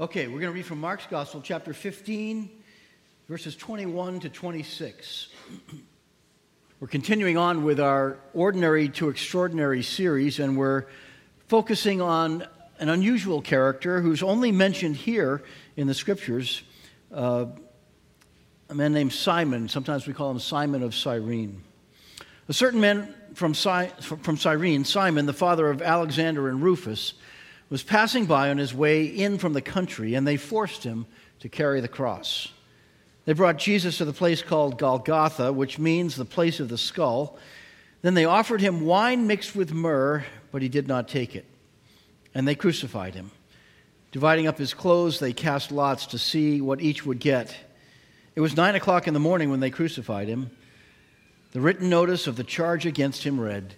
Okay, we're going to read from Mark's Gospel, chapter 15, verses 21 to 26. we're continuing on with our Ordinary to Extraordinary series, and we're focusing on an unusual character who's only mentioned here in the scriptures uh, a man named Simon. Sometimes we call him Simon of Cyrene. A certain man from, from Cyrene, Simon, the father of Alexander and Rufus, was passing by on his way in from the country, and they forced him to carry the cross. They brought Jesus to the place called Golgotha, which means the place of the skull. Then they offered him wine mixed with myrrh, but he did not take it. And they crucified him. Dividing up his clothes, they cast lots to see what each would get. It was nine o'clock in the morning when they crucified him. The written notice of the charge against him read,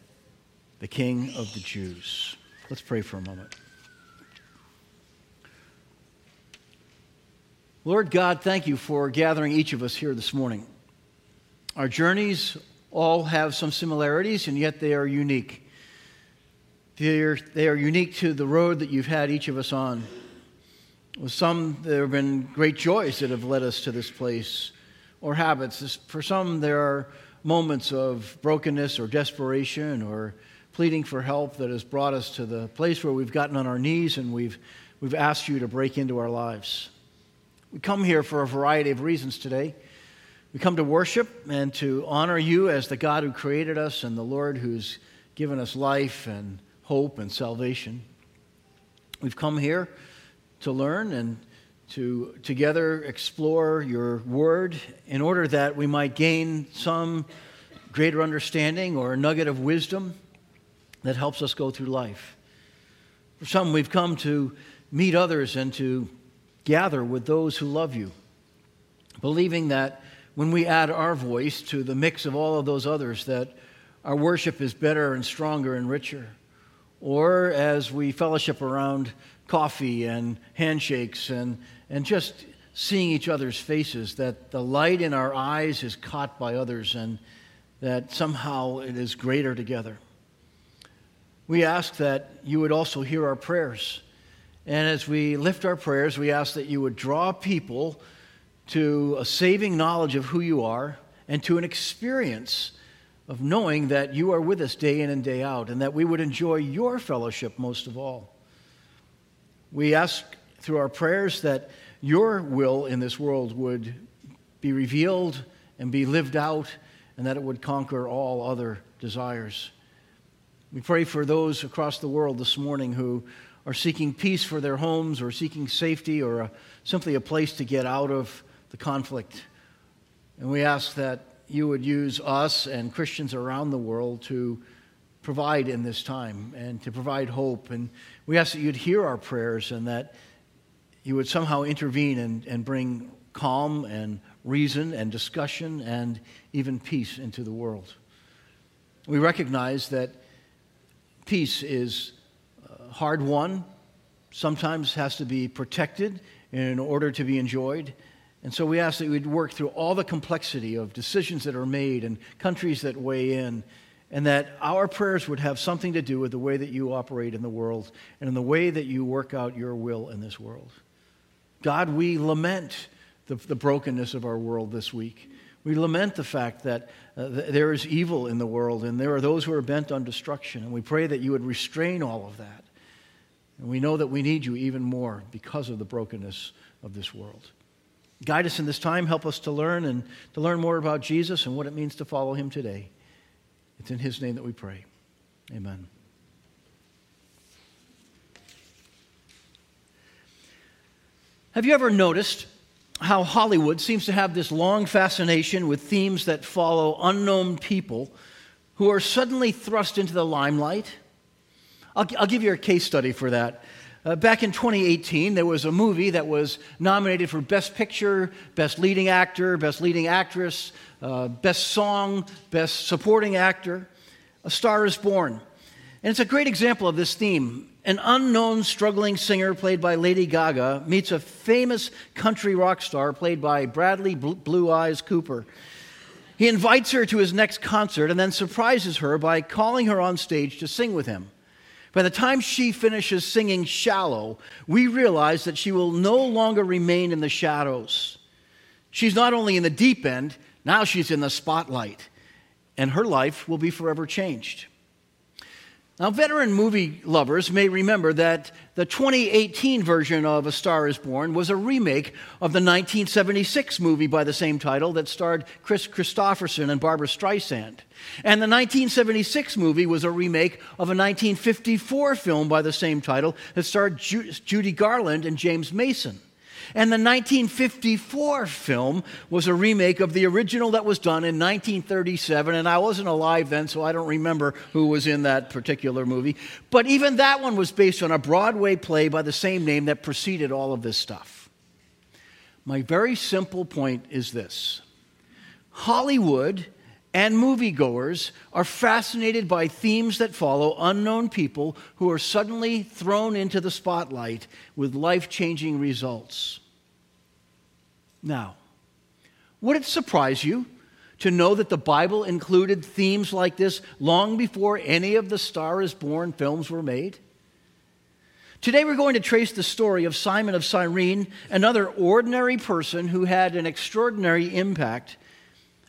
The King of the Jews. Let's pray for a moment. Lord God, thank you for gathering each of us here this morning. Our journeys all have some similarities, and yet they are unique. They're, they are unique to the road that you've had each of us on. With some, there have been great joys that have led us to this place, or habits. For some, there are moments of brokenness or desperation or pleading for help that has brought us to the place where we've gotten on our knees and we've, we've asked you to break into our lives. We come here for a variety of reasons today. We come to worship and to honor you as the God who created us and the Lord who's given us life and hope and salvation. We've come here to learn and to together explore your word in order that we might gain some greater understanding or a nugget of wisdom that helps us go through life. For some, we've come to meet others and to gather with those who love you, believing that when we add our voice to the mix of all of those others, that our worship is better and stronger and richer. Or as we fellowship around coffee and handshakes and, and just seeing each other's faces, that the light in our eyes is caught by others and that somehow it is greater together. We ask that you would also hear our prayers and as we lift our prayers, we ask that you would draw people to a saving knowledge of who you are and to an experience of knowing that you are with us day in and day out and that we would enjoy your fellowship most of all. We ask through our prayers that your will in this world would be revealed and be lived out and that it would conquer all other desires. We pray for those across the world this morning who are seeking peace for their homes or seeking safety or a, simply a place to get out of the conflict. And we ask that you would use us and Christians around the world to provide in this time and to provide hope. And we ask that you'd hear our prayers and that you would somehow intervene and, and bring calm and reason and discussion and even peace into the world. We recognize that peace is hard won, sometimes has to be protected in order to be enjoyed. And so we ask that we'd work through all the complexity of decisions that are made and countries that weigh in, and that our prayers would have something to do with the way that you operate in the world and in the way that you work out your will in this world. God, we lament the, the brokenness of our world this week. We lament the fact that uh, th- there is evil in the world and there are those who are bent on destruction. And we pray that you would restrain all of that and we know that we need you even more because of the brokenness of this world. Guide us in this time. Help us to learn and to learn more about Jesus and what it means to follow him today. It's in his name that we pray. Amen. Have you ever noticed how Hollywood seems to have this long fascination with themes that follow unknown people who are suddenly thrust into the limelight? I'll, I'll give you a case study for that. Uh, back in 2018, there was a movie that was nominated for Best Picture, Best Leading Actor, Best Leading Actress, uh, Best Song, Best Supporting Actor. A Star is Born. And it's a great example of this theme. An unknown struggling singer played by Lady Gaga meets a famous country rock star played by Bradley Blue Eyes Cooper. He invites her to his next concert and then surprises her by calling her on stage to sing with him. By the time she finishes singing Shallow, we realize that she will no longer remain in the shadows. She's not only in the deep end, now she's in the spotlight, and her life will be forever changed. Now, veteran movie lovers may remember that the 2018 version of A Star is Born was a remake of the 1976 movie by the same title that starred Kris Kristofferson and Barbra Streisand. And the 1976 movie was a remake of a 1954 film by the same title that starred Ju- Judy Garland and James Mason. And the 1954 film was a remake of the original that was done in 1937. And I wasn't alive then, so I don't remember who was in that particular movie. But even that one was based on a Broadway play by the same name that preceded all of this stuff. My very simple point is this Hollywood and moviegoers are fascinated by themes that follow unknown people who are suddenly thrown into the spotlight with life changing results. Now, would it surprise you to know that the Bible included themes like this long before any of the Star is Born films were made? Today, we're going to trace the story of Simon of Cyrene, another ordinary person who had an extraordinary impact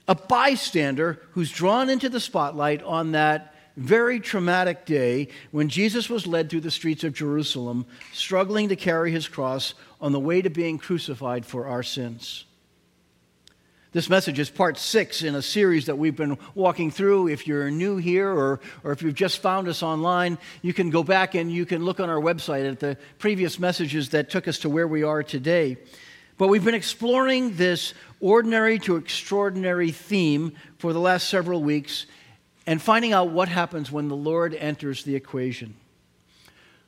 a bystander who's drawn into the spotlight on that very traumatic day when Jesus was led through the streets of Jerusalem, struggling to carry his cross on the way to being crucified for our sins. This message is part six in a series that we've been walking through. If you're new here or, or if you've just found us online, you can go back and you can look on our website at the previous messages that took us to where we are today. But we've been exploring this ordinary to extraordinary theme for the last several weeks and finding out what happens when the Lord enters the equation.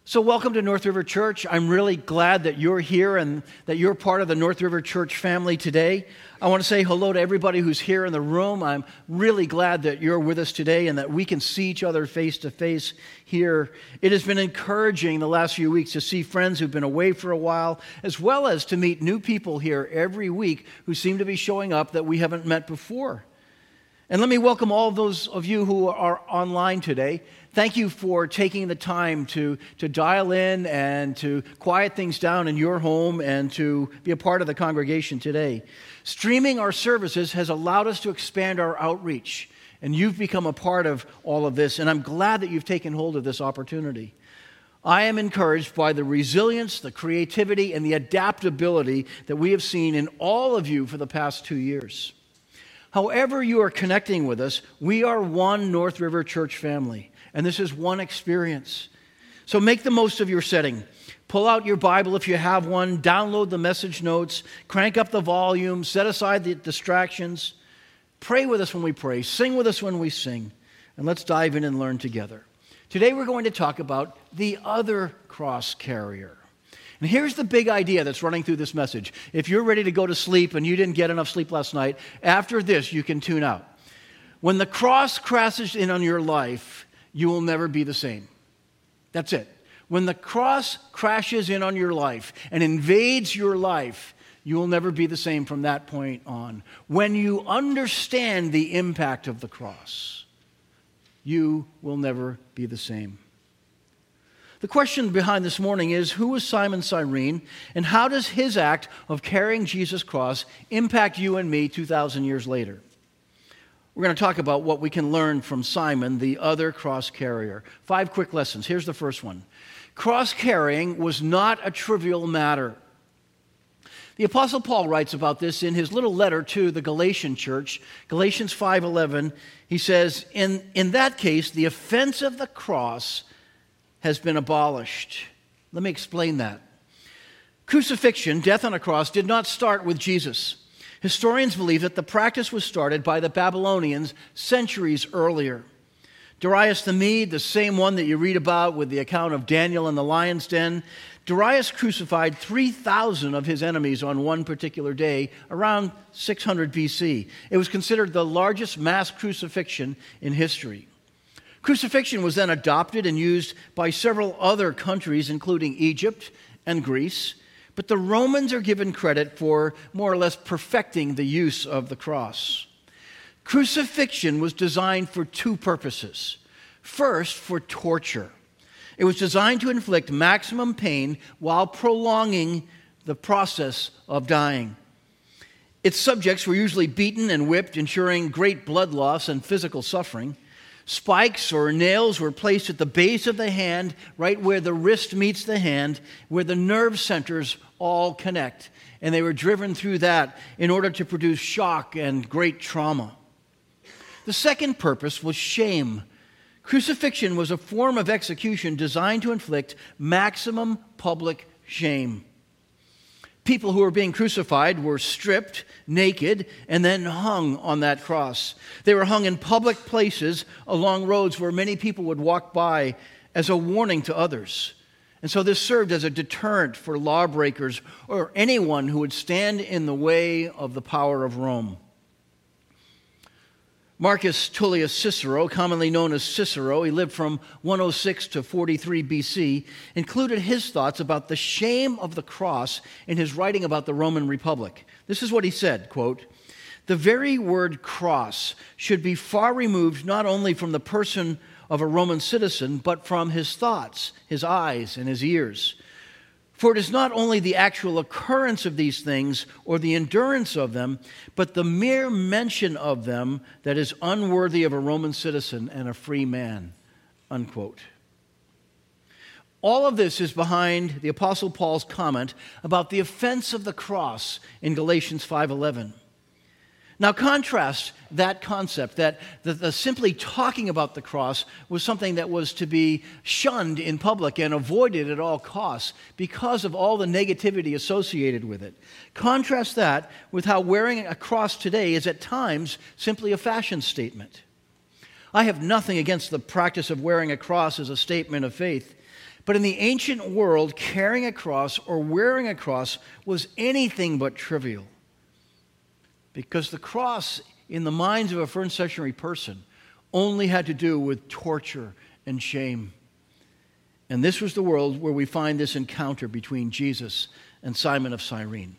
So, welcome to North River Church. I'm really glad that you're here and that you're part of the North River Church family today. I want to say hello to everybody who's here in the room. I'm really glad that you're with us today and that we can see each other face to face here. It has been encouraging the last few weeks to see friends who've been away for a while, as well as to meet new people here every week who seem to be showing up that we haven't met before. And let me welcome all those of you who are online today. Thank you for taking the time to, to dial in and to quiet things down in your home and to be a part of the congregation today. Streaming our services has allowed us to expand our outreach, and you've become a part of all of this, and I'm glad that you've taken hold of this opportunity. I am encouraged by the resilience, the creativity, and the adaptability that we have seen in all of you for the past two years. However, you are connecting with us, we are one North River Church family and this is one experience. So make the most of your setting. Pull out your Bible if you have one, download the message notes, crank up the volume, set aside the distractions. Pray with us when we pray, sing with us when we sing, and let's dive in and learn together. Today we're going to talk about the other cross carrier. And here's the big idea that's running through this message. If you're ready to go to sleep and you didn't get enough sleep last night, after this you can tune out. When the cross crashes in on your life, you will never be the same. That's it. When the cross crashes in on your life and invades your life, you will never be the same from that point on. When you understand the impact of the cross, you will never be the same. The question behind this morning is who was Simon Cyrene, and how does his act of carrying Jesus' cross impact you and me 2,000 years later? We're going to talk about what we can learn from Simon, the other cross carrier. Five quick lessons. Here's the first one Cross carrying was not a trivial matter. The apostle Paul writes about this in his little letter to the Galatian church, Galatians 5:11. He says, "In in that case, the offense of the cross has been abolished." Let me explain that. Crucifixion, death on a cross, did not start with Jesus. Historians believe that the practice was started by the Babylonians centuries earlier. Darius the Mede, the same one that you read about with the account of Daniel in the lion's den, Darius crucified 3,000 of his enemies on one particular day around 600 BC. It was considered the largest mass crucifixion in history. Crucifixion was then adopted and used by several other countries, including Egypt and Greece. But the Romans are given credit for more or less perfecting the use of the cross. Crucifixion was designed for two purposes. First, for torture. It was designed to inflict maximum pain while prolonging the process of dying. Its subjects were usually beaten and whipped, ensuring great blood loss and physical suffering. Spikes or nails were placed at the base of the hand, right where the wrist meets the hand, where the nerve centers all connect. And they were driven through that in order to produce shock and great trauma. The second purpose was shame. Crucifixion was a form of execution designed to inflict maximum public shame people who were being crucified were stripped naked and then hung on that cross. They were hung in public places along roads where many people would walk by as a warning to others. And so this served as a deterrent for lawbreakers or anyone who would stand in the way of the power of Rome. Marcus Tullius Cicero, commonly known as Cicero, he lived from 106 to 43 BC, included his thoughts about the shame of the cross in his writing about the Roman Republic. This is what he said, quote, "The very word cross should be far removed not only from the person of a Roman citizen, but from his thoughts, his eyes, and his ears." For it is not only the actual occurrence of these things or the endurance of them, but the mere mention of them that is unworthy of a Roman citizen and a free man. Unquote. All of this is behind the apostle Paul's comment about the offense of the cross in Galatians 5:11. Now, contrast that concept that the, the, simply talking about the cross was something that was to be shunned in public and avoided at all costs because of all the negativity associated with it. Contrast that with how wearing a cross today is at times simply a fashion statement. I have nothing against the practice of wearing a cross as a statement of faith. But in the ancient world, carrying a cross or wearing a cross was anything but trivial. Because the cross, in the minds of a first century person, only had to do with torture and shame. And this was the world where we find this encounter between Jesus and Simon of Cyrene.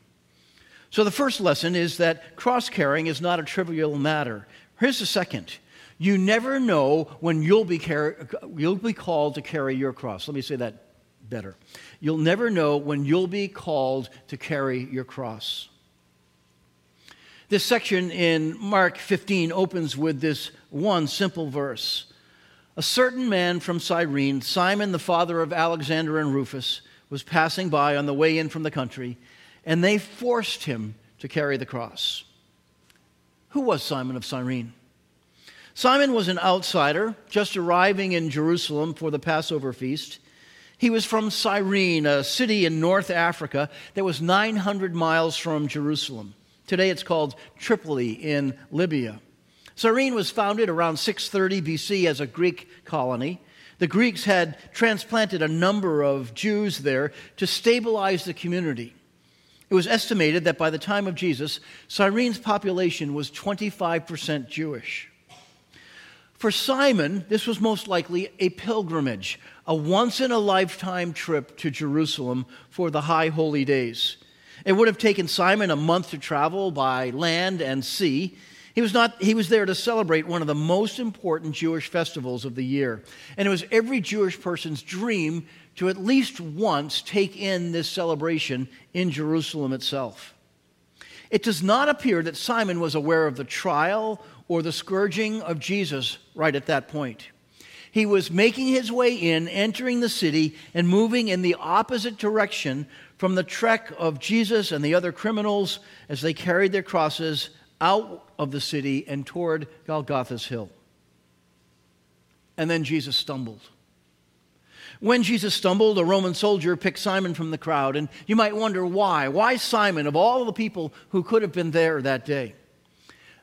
So the first lesson is that cross carrying is not a trivial matter. Here's the second. You never know when you'll be, car- you'll be called to carry your cross. Let me say that better. You'll never know when you'll be called to carry your cross. This section in Mark 15 opens with this one simple verse. A certain man from Cyrene, Simon, the father of Alexander and Rufus, was passing by on the way in from the country, and they forced him to carry the cross. Who was Simon of Cyrene? Simon was an outsider, just arriving in Jerusalem for the Passover feast. He was from Cyrene, a city in North Africa that was 900 miles from Jerusalem. Today it's called Tripoli in Libya. Cyrene was founded around 630 BC as a Greek colony. The Greeks had transplanted a number of Jews there to stabilize the community. It was estimated that by the time of Jesus, Cyrene's population was 25% Jewish. For Simon, this was most likely a pilgrimage, a once in a lifetime trip to Jerusalem for the high holy days. It would have taken Simon a month to travel by land and sea. He was, not, he was there to celebrate one of the most important Jewish festivals of the year. And it was every Jewish person's dream to at least once take in this celebration in Jerusalem itself. It does not appear that Simon was aware of the trial or the scourging of Jesus right at that point. He was making his way in, entering the city, and moving in the opposite direction from the trek of Jesus and the other criminals as they carried their crosses out of the city and toward Golgotha's hill. And then Jesus stumbled. When Jesus stumbled, a Roman soldier picked Simon from the crowd. And you might wonder why. Why Simon, of all the people who could have been there that day?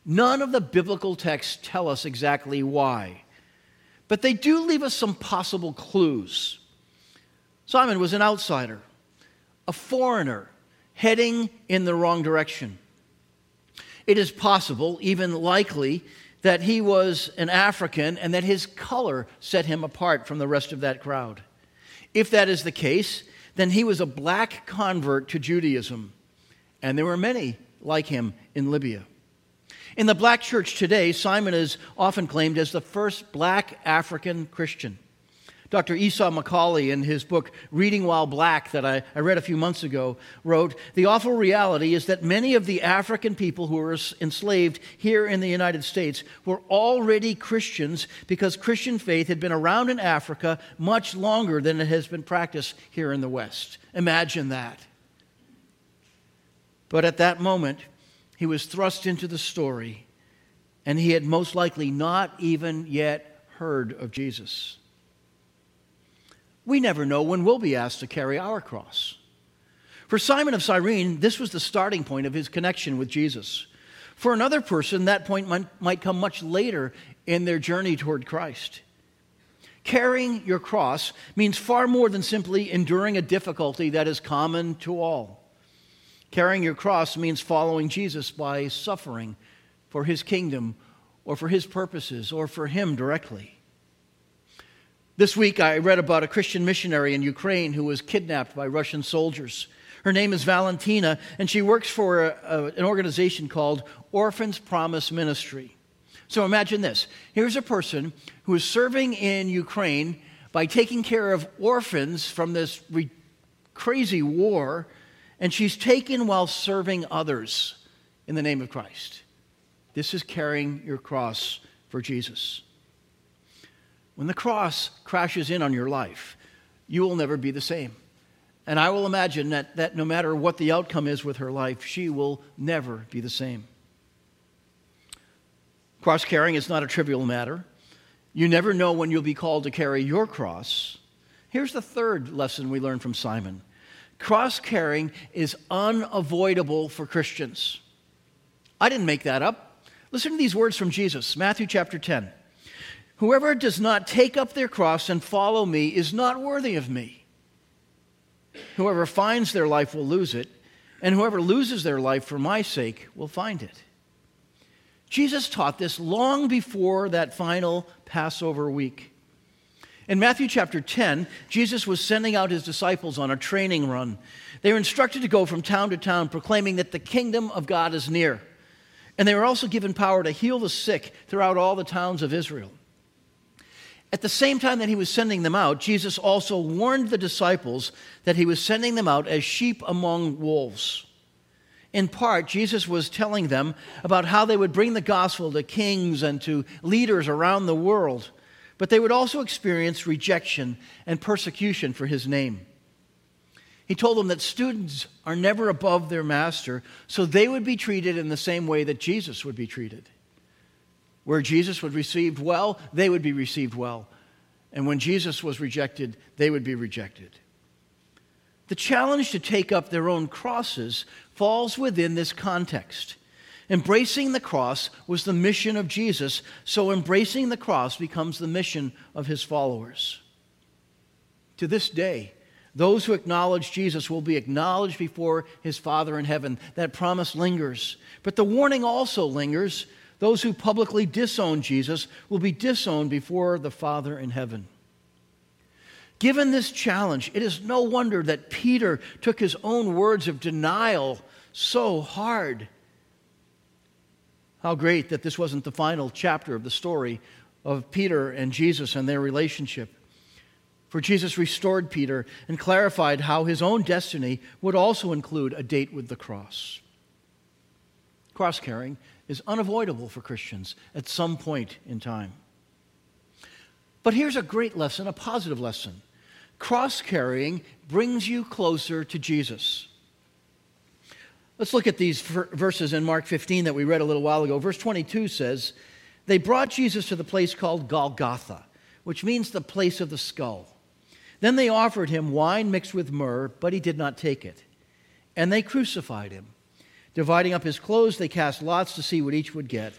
None of the biblical texts tell us exactly why. But they do leave us some possible clues. Simon was an outsider a foreigner heading in the wrong direction. It is possible, even likely, that he was an African and that his color set him apart from the rest of that crowd. If that is the case, then he was a black convert to Judaism, and there were many like him in Libya. In the black church today, Simon is often claimed as the first black African Christian. Dr. Esau McCaulley, in his book Reading While Black, that I, I, read a few months ago, wrote The awful reality is that many of the African people who were enslaved here in the United States were already Christians because Christian faith had been around in Africa much longer than it has been practiced here in the West. Imagine that. But at that moment, he was thrust into the story, and he had most likely not even yet heard of Jesus. We never know when we'll be asked to carry our cross. For Simon of Cyrene, this was the starting point of his connection with Jesus. For another person, that point might, come much later in their journey toward Christ. Carrying your cross means far more than simply enduring a difficulty that is common to all. Carrying your cross means following Jesus by suffering for his kingdom or for his purposes or for him directly. This week, I read about a Christian missionary in Ukraine who was kidnapped by Russian soldiers. Her name is Valentina, and she works for a, a, an organization called Orphans Promise Ministry. So imagine this here's a person who is serving in Ukraine by taking care of orphans from this re- crazy war, and she's taken while serving others in the name of Christ. This is carrying your cross for Jesus. When the cross crashes in on your life, you will never be the same. And I will imagine that, that no matter what the outcome is with her life, she will never be the same. Cross carrying is not a trivial matter. You never know when you'll be called to carry your cross. Here's the third lesson we learned from Simon cross carrying is unavoidable for Christians. I didn't make that up. Listen to these words from Jesus, Matthew chapter 10. Whoever does not take up their cross and follow me is not worthy of me. Whoever finds their life will lose it, and whoever loses their life for my sake will find it. Jesus taught this long before that final Passover week. In Matthew chapter 10, Jesus was sending out his disciples on a training run. They were instructed to go from town to town proclaiming that the kingdom of God is near. And they were also given power to heal the sick throughout all the towns of Israel. At the same time that he was sending them out, Jesus also warned the disciples that he was sending them out as sheep among wolves. In part, Jesus was telling them about how they would bring the gospel to kings and to leaders around the world, but they would also experience rejection and persecution for his name. He told them that students are never above their master, so they would be treated in the same way that Jesus would be treated. Where Jesus was received well, they would be received well. And when Jesus was rejected, they would be rejected. The challenge to take up their own crosses falls within this context. Embracing the cross was the mission of Jesus, so embracing the cross becomes the mission of his followers. To this day, those who acknowledge Jesus will be acknowledged before his Father in heaven. That promise lingers. But the warning also lingers those who publicly disown Jesus will be disowned before the Father in heaven. Given this challenge, it is no wonder that Peter took his own words of denial so hard. How great that this wasn't the final chapter of the story of Peter and Jesus and their relationship. For Jesus restored Peter and clarified how his own destiny would also include a date with the cross. Cross carrying is unavoidable for Christians at some point in time. But here's a great lesson, a positive lesson. Cross carrying brings you closer to Jesus. Let's look at these verses in Mark 15 that we read a little while ago. Verse 22 says, They brought Jesus to the place called Golgotha, which means the place of the skull. Then they offered him wine mixed with myrrh, but he did not take it. And they crucified him. Dividing up his clothes, they cast lots to see what each would get.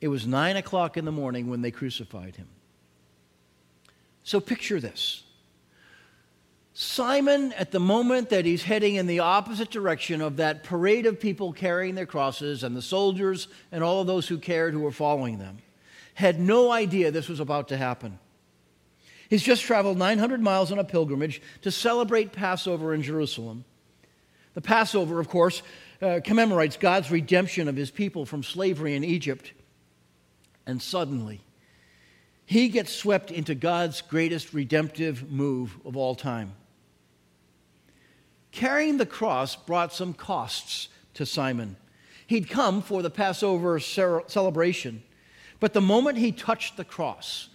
It was nine o'clock in the morning when they crucified him. So picture this Simon, at the moment that he's heading in the opposite direction of that parade of people carrying their crosses and the soldiers and all of those who cared who were following them, had no idea this was about to happen. He's just traveled 900 miles on a pilgrimage to celebrate Passover in Jerusalem. The Passover, of course, uh, commemorates God's redemption of his people from slavery in Egypt. And suddenly, he gets swept into God's greatest redemptive move of all time. Carrying the cross brought some costs to Simon. He'd come for the Passover celebration, but the moment he touched the cross,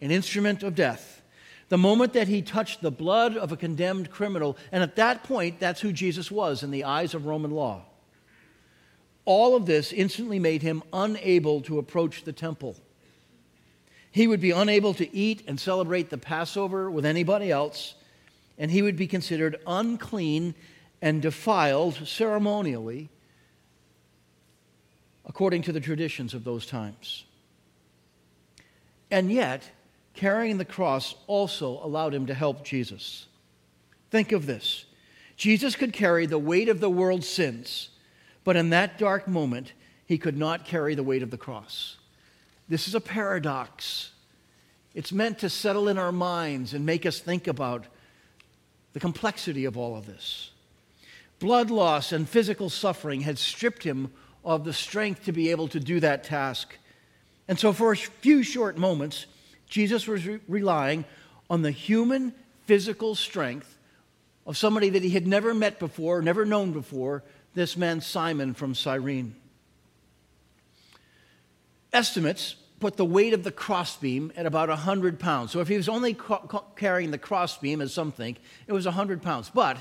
an instrument of death, the moment that he touched the blood of a condemned criminal, and at that point, that's who Jesus was in the eyes of Roman law. All of this instantly made him unable to approach the temple. He would be unable to eat and celebrate the Passover with anybody else, and he would be considered unclean and defiled ceremonially according to the traditions of those times. And yet, carrying the cross also allowed him to help Jesus. Think of this Jesus could carry the weight of the world's sins, but in that dark moment, he could not carry the weight of the cross. This is a paradox. It's meant to settle in our minds and make us think about the complexity of all of this. Blood loss and physical suffering had stripped him of the strength to be able to do that task. And so, for a few short moments, Jesus was re- relying on the human physical strength of somebody that he had never met before, never known before, this man Simon from Cyrene. Estimates put the weight of the crossbeam at about 100 pounds. So if he was only ca- carrying the crossbeam, as some think, it was 100 pounds. But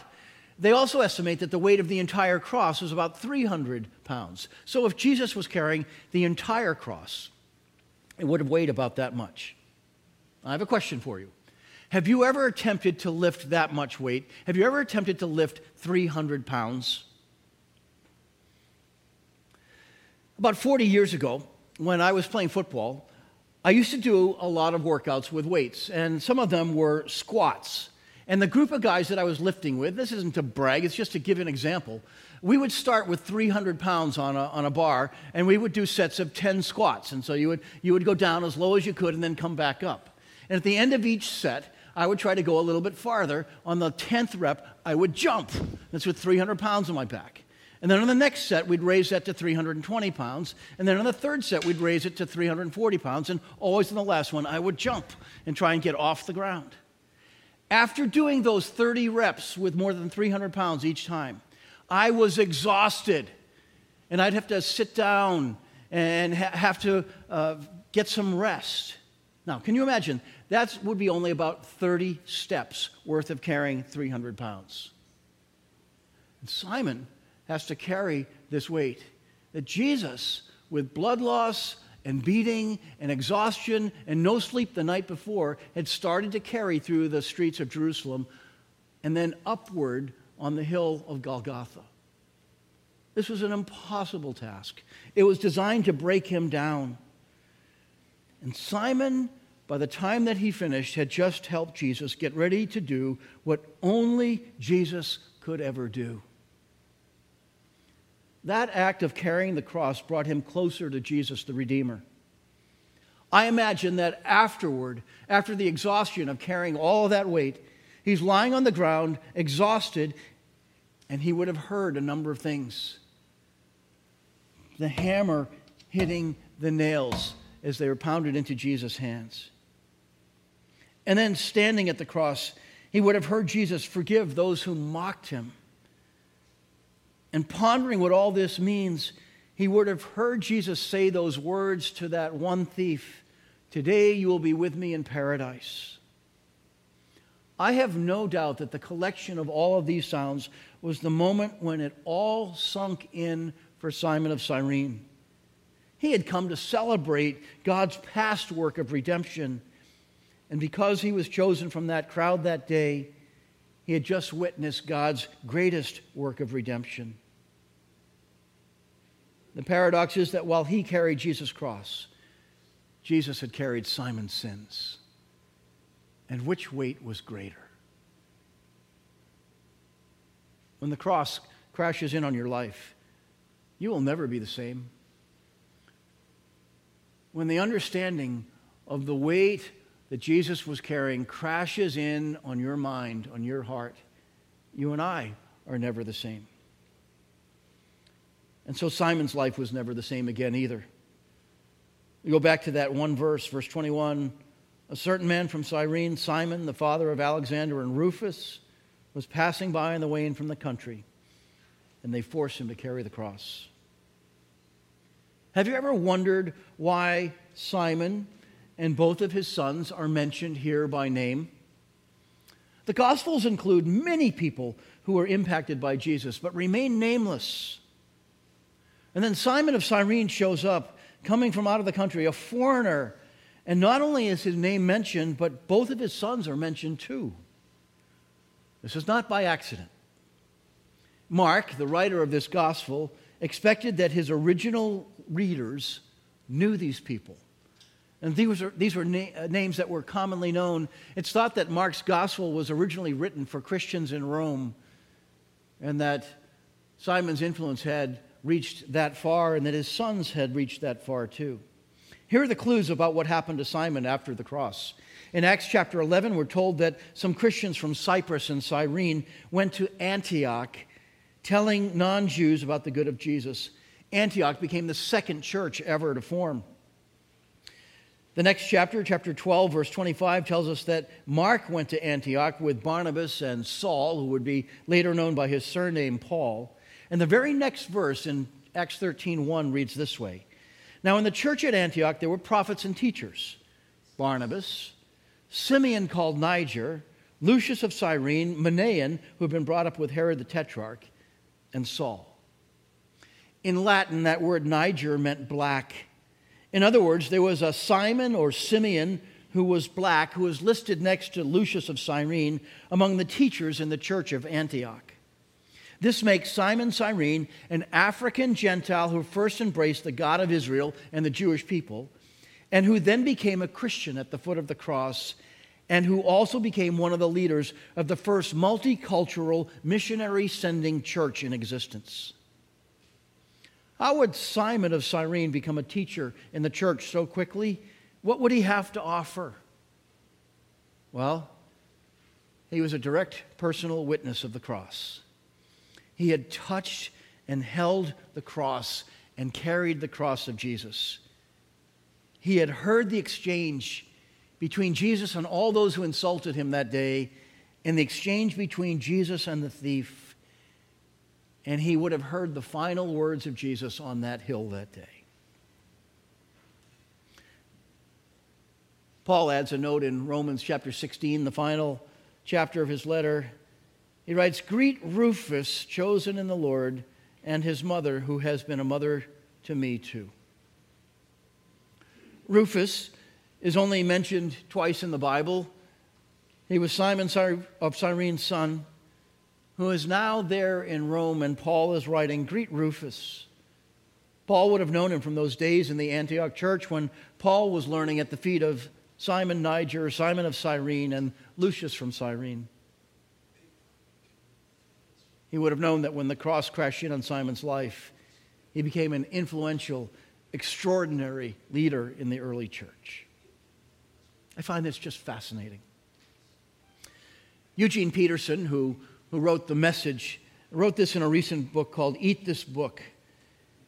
they also estimate that the weight of the entire cross was about 300 pounds. So if Jesus was carrying the entire cross, it would have weighed about that much. I have a question for you. Have you ever attempted to lift that much weight? Have you ever attempted to lift 300 pounds? About 40 years ago, when I was playing football, I used to do a lot of workouts with weights, and some of them were squats. And the group of guys that I was lifting with, this isn't to brag, it's just to give an example. We would start with 300 pounds on a, on a bar, and we would do sets of 10 squats. And so you would, you would go down as low as you could and then come back up. And at the end of each set, I would try to go a little bit farther. On the 10th rep, I would jump. That's with 300 pounds on my back. And then on the next set, we'd raise that to 320 pounds. And then on the third set, we'd raise it to 340 pounds. And always in the last one, I would jump and try and get off the ground. After doing those 30 reps with more than 300 pounds each time, I was exhausted. And I'd have to sit down and ha- have to uh, get some rest. Now, can you imagine? That would be only about 30 steps worth of carrying 300 pounds. And Simon has to carry this weight. That Jesus, with blood loss and beating and exhaustion and no sleep the night before, had started to carry through the streets of Jerusalem and then upward on the hill of Golgotha. This was an impossible task. It was designed to break him down. And Simon, by the time that he finished, had just helped Jesus get ready to do what only Jesus could ever do. That act of carrying the cross brought him closer to Jesus, the Redeemer. I imagine that afterward, after the exhaustion of carrying all that weight, he's lying on the ground, exhausted, and he would have heard a number of things. The hammer hitting the nails as they were pounded into Jesus' hands. And then standing at the cross, he would have heard Jesus forgive those who mocked him and pondering what all this means, he would have heard Jesus say those words to that one thief Today you will be with me in paradise. I have no doubt that the collection of all of these sounds was the moment when it all sunk in for Simon of Cyrene. He had come to celebrate God's past work of redemption. And because he was chosen from that crowd that day, he had just witnessed God's greatest work of redemption. The paradox is that while he carried Jesus' cross, Jesus had carried Simon's sins. And which weight was greater? When the cross crashes in on your life, you will never be the same. When the understanding of the weight that Jesus was carrying crashes in on your mind, on your heart, you and I are never the same. And so Simon's life was never the same again either. We go back to that one verse, verse 21 a certain man from Cyrene, Simon, the father of Alexander and Rufus, was passing by on the way in from the country, and they forced him to carry the cross. Have you ever wondered why Simon and both of his sons are mentioned here by name? The Gospels include many people who were impacted by Jesus, but remain nameless. And then Simon of Cyrene shows up, coming from out of the country, a foreigner. And not only is his name mentioned, but both of his sons are mentioned too. This is not by accident. Mark, the writer of this gospel, expected that his original readers knew these people. And these were, these were na- uh, names that were commonly known. It's thought that Mark's gospel was originally written for Christians in Rome and that Simon's influence had reached that far and that his sons had reached that far too. Here are the clues about what happened to Simon after the cross. In Acts chapter 11, we're told that some Christians from Cyprus and Cyrene went to Antioch telling non Jews about the good of Jesus. Antioch became the second church ever to form. The next chapter, chapter 12, verse 25, tells us that Mark went to Antioch with Barnabas and Saul, who would be later known by his surname Paul. And the very next verse in Acts 13 1 reads this way Now, in the church at Antioch, there were prophets and teachers Barnabas, Simeon called Niger, Lucius of Cyrene, Manaen, who had been brought up with Herod the Tetrarch, and Saul. In Latin, that word Niger meant black. In other words, there was a Simon or Simeon who was black, who was listed next to Lucius of Cyrene among the teachers in the church of Antioch. This makes Simon Cyrene an African Gentile who first embraced the God of Israel and the Jewish people, and who then became a Christian at the foot of the cross, and who also became one of the leaders of the first multicultural missionary sending church in existence. How would Simon of Cyrene become a teacher in the church so quickly? What would he have to offer? Well, he was a direct personal witness of the cross. He had touched and held the cross and carried the cross of Jesus. He had heard the exchange between Jesus and all those who insulted him that day, and the exchange between Jesus and the thief and he would have heard the final words of Jesus on that hill that day. Paul adds a note in Romans chapter 16, the final chapter of his letter. He writes, Greet Rufus, chosen in the Lord, and his mother, who has been a mother to me too. Rufus is only mentioned twice in the Bible. He was Simon of Cyrene's son who is now there in Rome, and Paul is writing, Greet Rufus. Paul would have known him from those days in the Antioch church when Paul was learning at the feet of Simon Niger, Simon of Cyrene, and Lucius from Cyrene. He would have known that when the cross crashed in on Simon's life, he became an influential, extraordinary leader in the early church. I find this just fascinating. Eugene Peterson, who who wrote the message, wrote this in a recent book called Eat This Book.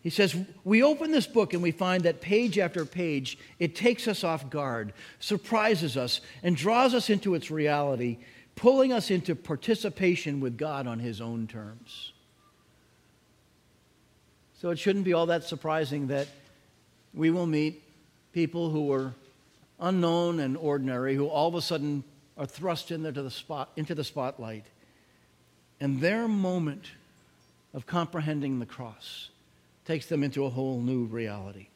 He says, We open this book and we find that page after page, it takes us off guard, surprises us, and draws us into its reality, pulling us into participation with God on His own terms. So it shouldn't be all that surprising that we will meet people who are unknown and ordinary, who all of a sudden are thrust into the, spot, into the spotlight and their moment of comprehending the cross takes them into a whole new reality.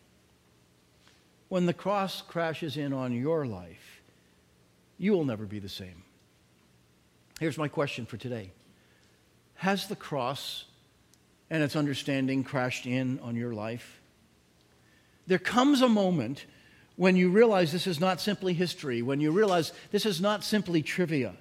When the cross crashes in on your life, you will never be the same. Here's my question for today Has the cross and its understanding crashed in on your life? There comes a moment when you realize this is not simply history, when you realize this is not simply trivia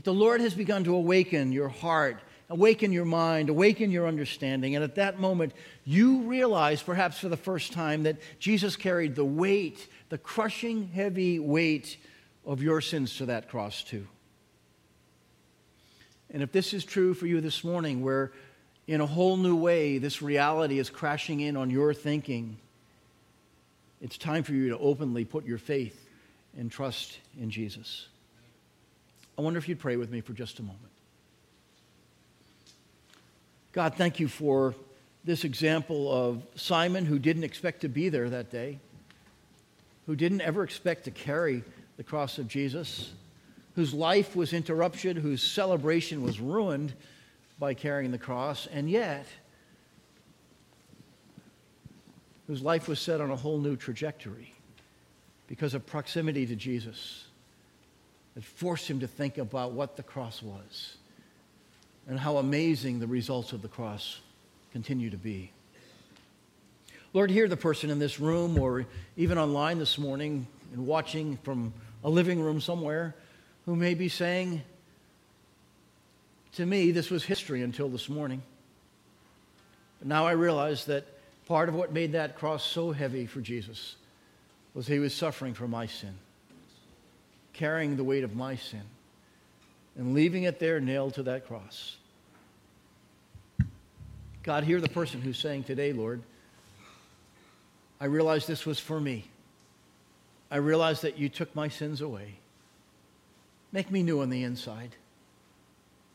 but the Lord has begun to awaken your heart, awaken your mind, awaken your understanding. And at that moment, you realize, perhaps for the first time, that Jesus carried the weight, the crushing, heavy weight of your sins to that cross, too. And if this is true for you this morning, where in a whole new way this reality is crashing in on your thinking, it's time for you to openly put your faith and trust in Jesus. I wonder if you'd pray with me for just a moment. God, thank you for this example of Simon who didn't expect to be there that day, who didn't ever expect to carry the cross of Jesus, whose life was interrupted, whose celebration was ruined by carrying the cross, and yet whose life was set on a whole new trajectory because of proximity to Jesus that forced him to think about what the cross was and how amazing the results of the cross continue to be. Lord, hear the person in this room or even online this morning and watching from a living room somewhere who may be saying, To me, this was history until this morning. But now I realize that part of what made that cross so heavy for Jesus was he was suffering for my sin, carrying the weight of my sin, and leaving it there nailed to that cross. God, hear the person who's saying today, Lord, I realize this was for me. I realize that you took my sins away. Make me new on the inside.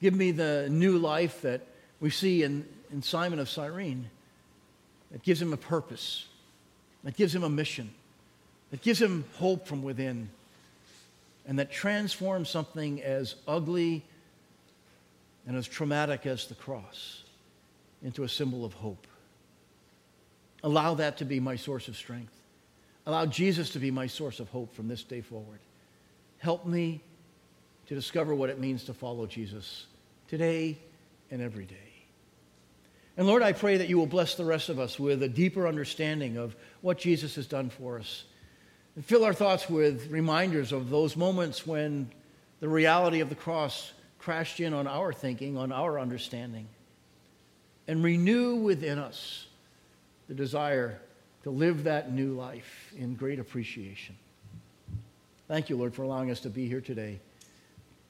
Give me the new life that we see in, in Simon of Cyrene that gives him a purpose, that gives him a mission, that gives him hope from within, and that transforms something as ugly and as traumatic as the cross into a symbol of hope. Allow that to be my source of strength. Allow Jesus to be my source of hope from this day forward. Help me to discover what it means to follow Jesus today and every day. And Lord, I pray that you will bless the rest of us with a deeper understanding of what Jesus has done for us. And fill our thoughts with reminders of those moments when the reality of the cross crashed in on our thinking, on our understanding. And renew within us the desire to live that new life in great appreciation. Thank you, Lord, for allowing us to be here today,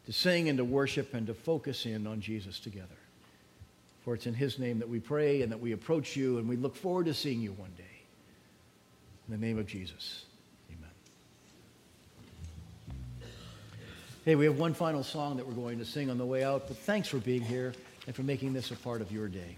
to sing and to worship and to focus in on Jesus together. For it's in His name that we pray and that we approach you, and we look forward to seeing you one day. In the name of Jesus, Hey, we have one final song that we're going to sing on the way out, but thanks for being here and for making this a part of your day.